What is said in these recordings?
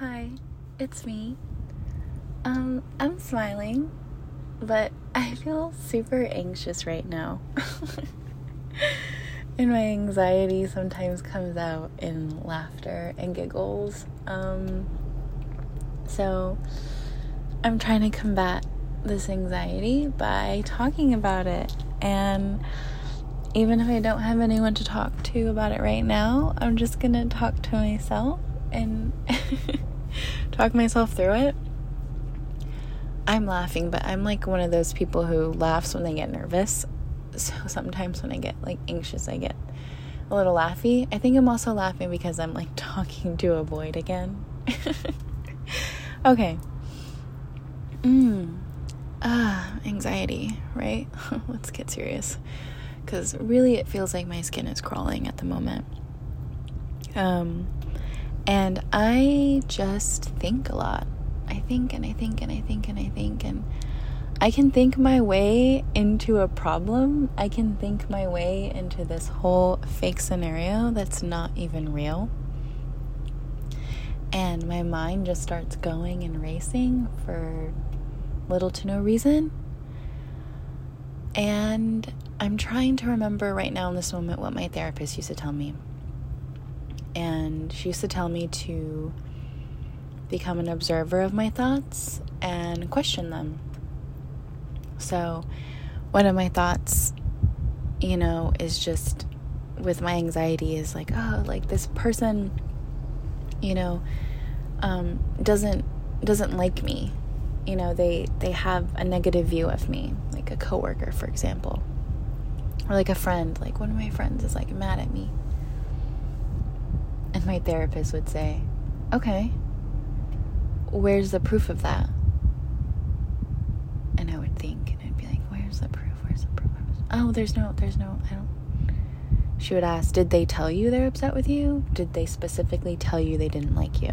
Hi, it's me. Um, I'm smiling, but I feel super anxious right now. and my anxiety sometimes comes out in laughter and giggles. Um, so I'm trying to combat this anxiety by talking about it. And even if I don't have anyone to talk to about it right now, I'm just gonna talk to myself and talk myself through it. I'm laughing, but I'm like one of those people who laughs when they get nervous. So sometimes when I get like anxious, I get a little laughy. I think I'm also laughing because I'm like talking to a void again. okay. Mm. Ah, anxiety, right? Let's get serious. Because really, it feels like my skin is crawling at the moment. Um, and I just think a lot. I think and I think and I think and I think and I can think my way into a problem. I can think my way into this whole fake scenario that's not even real. And my mind just starts going and racing for little to no reason. And I'm trying to remember right now in this moment what my therapist used to tell me. And she used to tell me to become an observer of my thoughts and question them. So, one of my thoughts, you know, is just with my anxiety is like, oh, like this person, you know, um, doesn't doesn't like me. You know, they they have a negative view of me, like a coworker, for example, or like a friend. Like one of my friends is like mad at me, and my therapist would say, "Okay, where's the proof of that? And I would think, and I'd be like, where's the proof? Where's the proof? Oh, there's no, there's no, I don't. She would ask, did they tell you they're upset with you? Did they specifically tell you they didn't like you?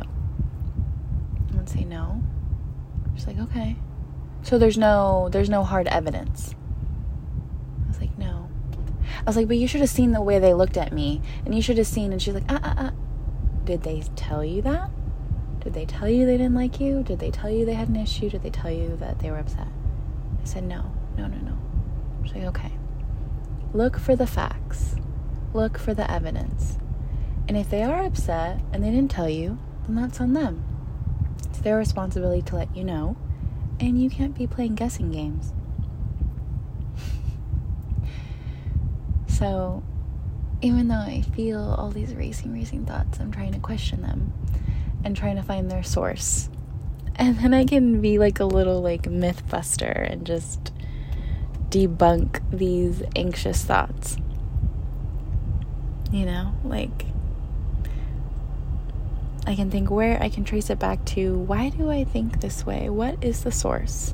I would say no. She's like, okay. So there's no, there's no hard evidence. I was like, no. I was like, but you should have seen the way they looked at me, and you should have seen. And she's like, ah, ah, ah. Did they tell you that? Did they tell you they didn't like you? Did they tell you they had an issue? Did they tell you that they were upset? I said, No, no, no, no. She's like, Okay. Look for the facts, look for the evidence. And if they are upset and they didn't tell you, then that's on them. It's their responsibility to let you know, and you can't be playing guessing games. so, even though I feel all these racing, racing thoughts, I'm trying to question them and trying to find their source. And then I can be like a little like myth buster and just debunk these anxious thoughts. You know, like I can think where I can trace it back to why do I think this way? What is the source?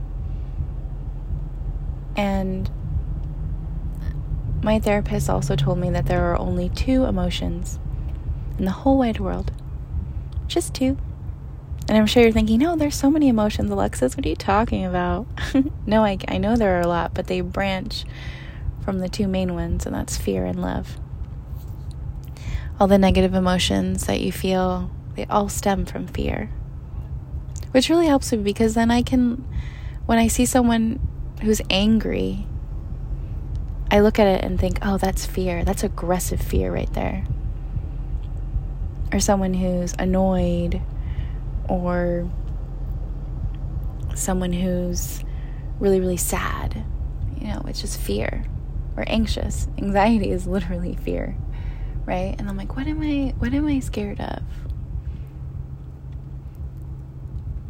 And my therapist also told me that there are only two emotions in the whole wide world just two. And I'm sure you're thinking, no, there's so many emotions, Alexis. What are you talking about? no, I, I know there are a lot, but they branch from the two main ones, and that's fear and love. All the negative emotions that you feel, they all stem from fear. Which really helps me because then I can, when I see someone who's angry, I look at it and think, oh, that's fear. That's aggressive fear right there or someone who's annoyed or someone who's really, really sad. You know, it's just fear or anxious. Anxiety is literally fear, right? And I'm like, what am I what am I scared of?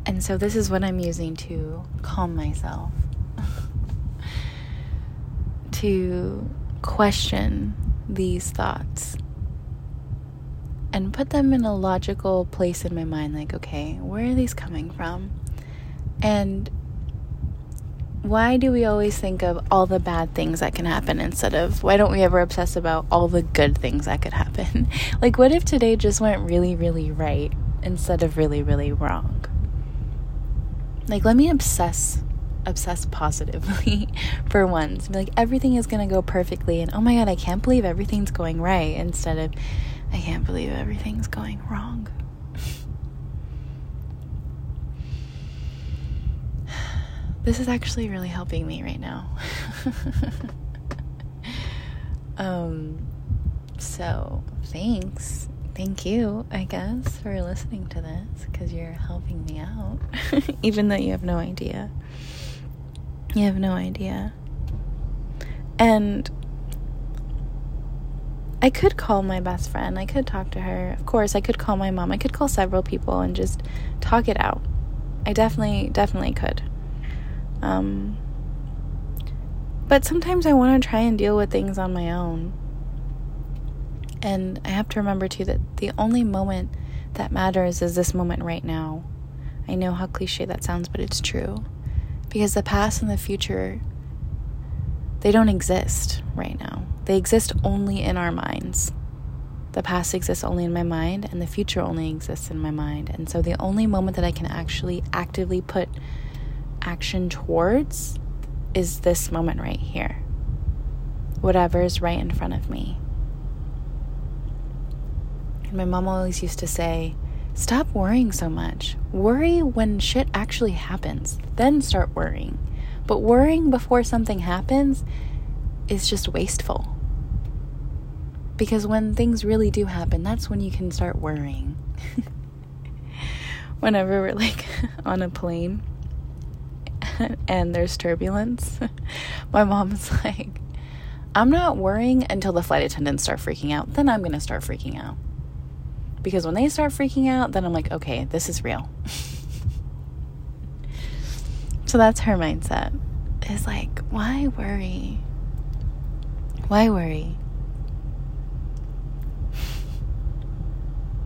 And so this is what I'm using to calm myself. To question these thoughts and put them in a logical place in my mind like, okay, where are these coming from? And why do we always think of all the bad things that can happen instead of why don't we ever obsess about all the good things that could happen? like, what if today just went really, really right instead of really, really wrong? Like, let me obsess obsess positively for once. Be like, everything is going to go perfectly. And oh my God, I can't believe everything's going right. Instead of, I can't believe everything's going wrong. this is actually really helping me right now. um, so thanks. Thank you, I guess, for listening to this because you're helping me out, even though you have no idea. You have no idea. And I could call my best friend. I could talk to her. Of course, I could call my mom. I could call several people and just talk it out. I definitely, definitely could. Um, but sometimes I want to try and deal with things on my own. And I have to remember too that the only moment that matters is this moment right now. I know how cliche that sounds, but it's true. Because the past and the future, they don't exist right now. They exist only in our minds. The past exists only in my mind, and the future only exists in my mind. And so the only moment that I can actually actively put action towards is this moment right here. Whatever is right in front of me. And my mom always used to say, Stop worrying so much. Worry when shit actually happens, then start worrying. But worrying before something happens is just wasteful. Because when things really do happen, that's when you can start worrying. Whenever we're like on a plane and there's turbulence, my mom's like, I'm not worrying until the flight attendants start freaking out. Then I'm going to start freaking out. Because when they start freaking out, then I'm like, okay, this is real. so that's her mindset. Is like, why worry? Why worry?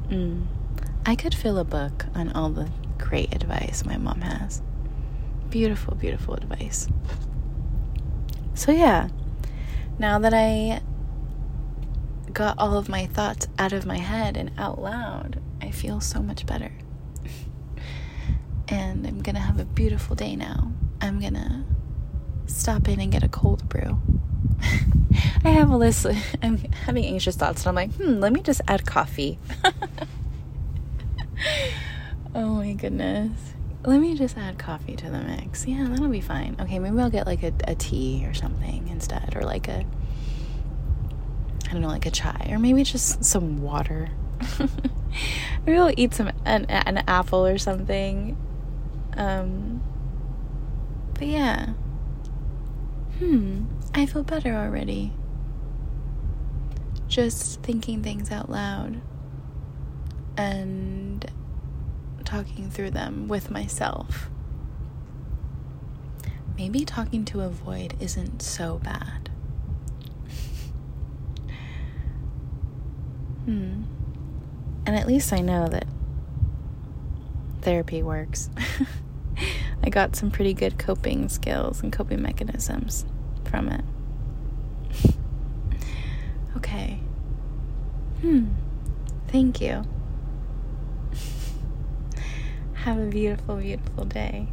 Mm. I could fill a book on all the great advice my mom has. Beautiful, beautiful advice. So, yeah, now that I got all of my thoughts out of my head and out loud, I feel so much better. and I'm gonna have a beautiful day now. I'm gonna stop in and get a cold brew. I have a list. I'm having anxious thoughts, and I'm like, hmm, let me just add coffee. oh my goodness. Let me just add coffee to the mix. Yeah, that'll be fine. Okay, maybe I'll get like a, a tea or something instead, or like a, I don't know, like a chai, or maybe just some water. maybe I'll eat some an, an apple or something. Um, but yeah. Hmm, I feel better already. Just thinking things out loud and talking through them with myself. Maybe talking to a void isn't so bad. Hmm. And at least I know that therapy works. I got some pretty good coping skills and coping mechanisms from it. okay. Hmm. Thank you. Have a beautiful, beautiful day.